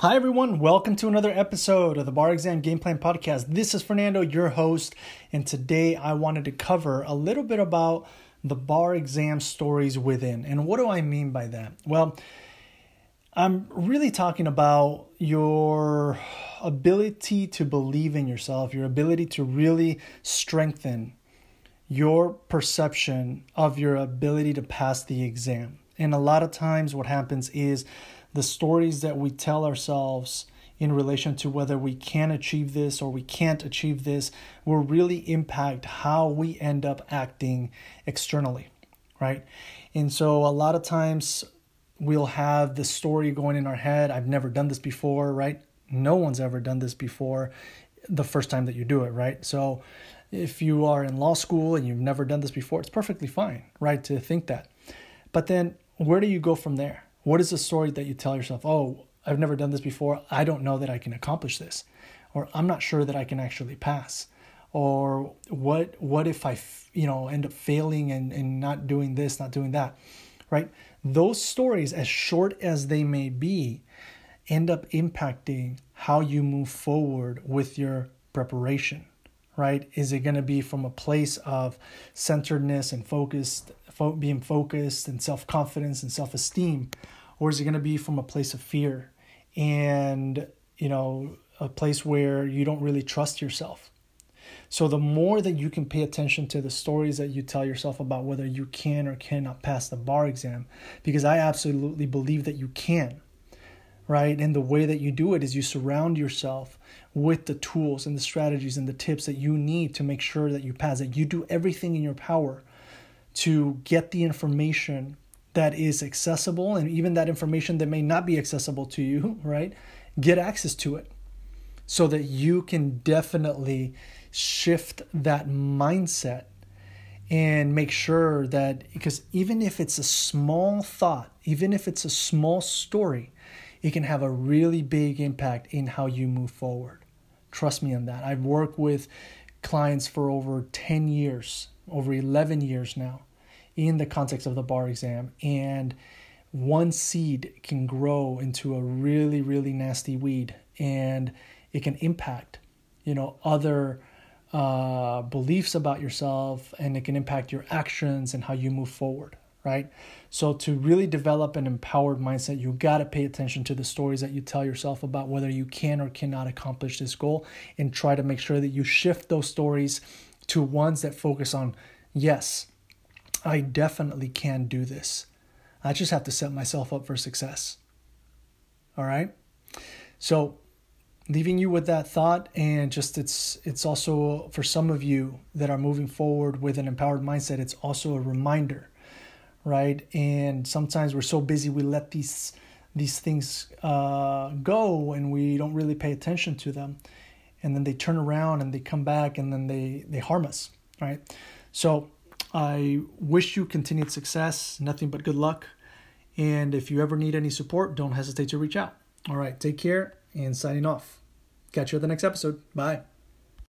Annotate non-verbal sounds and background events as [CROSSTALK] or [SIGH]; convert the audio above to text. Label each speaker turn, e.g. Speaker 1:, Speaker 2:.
Speaker 1: Hi, everyone. Welcome to another episode of the Bar Exam Game Plan Podcast. This is Fernando, your host, and today I wanted to cover a little bit about the bar exam stories within. And what do I mean by that? Well, I'm really talking about your ability to believe in yourself, your ability to really strengthen your perception of your ability to pass the exam. And a lot of times, what happens is the stories that we tell ourselves in relation to whether we can achieve this or we can't achieve this will really impact how we end up acting externally, right? And so a lot of times we'll have the story going in our head I've never done this before, right? No one's ever done this before the first time that you do it, right? So if you are in law school and you've never done this before, it's perfectly fine, right, to think that. But then where do you go from there? What is the story that you tell yourself? Oh, I've never done this before. I don't know that I can accomplish this. Or I'm not sure that I can actually pass. Or what what if I you know end up failing and, and not doing this, not doing that. Right? Those stories, as short as they may be, end up impacting how you move forward with your preparation right is it going to be from a place of centeredness and focused fo- being focused and self-confidence and self-esteem or is it going to be from a place of fear? And you know a place where you don't really trust yourself. So the more that you can pay attention to the stories that you tell yourself about whether you can or cannot pass the bar exam because i absolutely believe that you can right? And the way that you do it is you surround yourself with the tools and the strategies and the tips that you need to make sure that you pass it. You do everything in your power to get the information that is accessible and even that information that may not be accessible to you, [LAUGHS] right? Get access to it so that you can definitely shift that mindset and make sure that because even if it's a small thought, even if it's a small story, it can have a really big impact in how you move forward. Trust me on that. I've worked with clients for over 10 years, over 11 years now in the context of the bar exam. And one seed can grow into a really, really nasty weed and it can impact, you know, other uh, beliefs about yourself and it can impact your actions and how you move forward right? So to really develop an empowered mindset, you got to pay attention to the stories that you tell yourself about whether you can or cannot accomplish this goal and try to make sure that you shift those stories to ones that focus on yes, I definitely can do this. I just have to set myself up for success. All right? So, leaving you with that thought and just it's it's also for some of you that are moving forward with an empowered mindset, it's also a reminder, right? And sometimes we're so busy we let these these things uh, go and we don't really pay attention to them and then they turn around and they come back and then they they harm us right so I wish you continued success, nothing but good luck. And if you ever need any support, don't hesitate to reach out. All right, take care and signing off. Catch you at the next episode. Bye.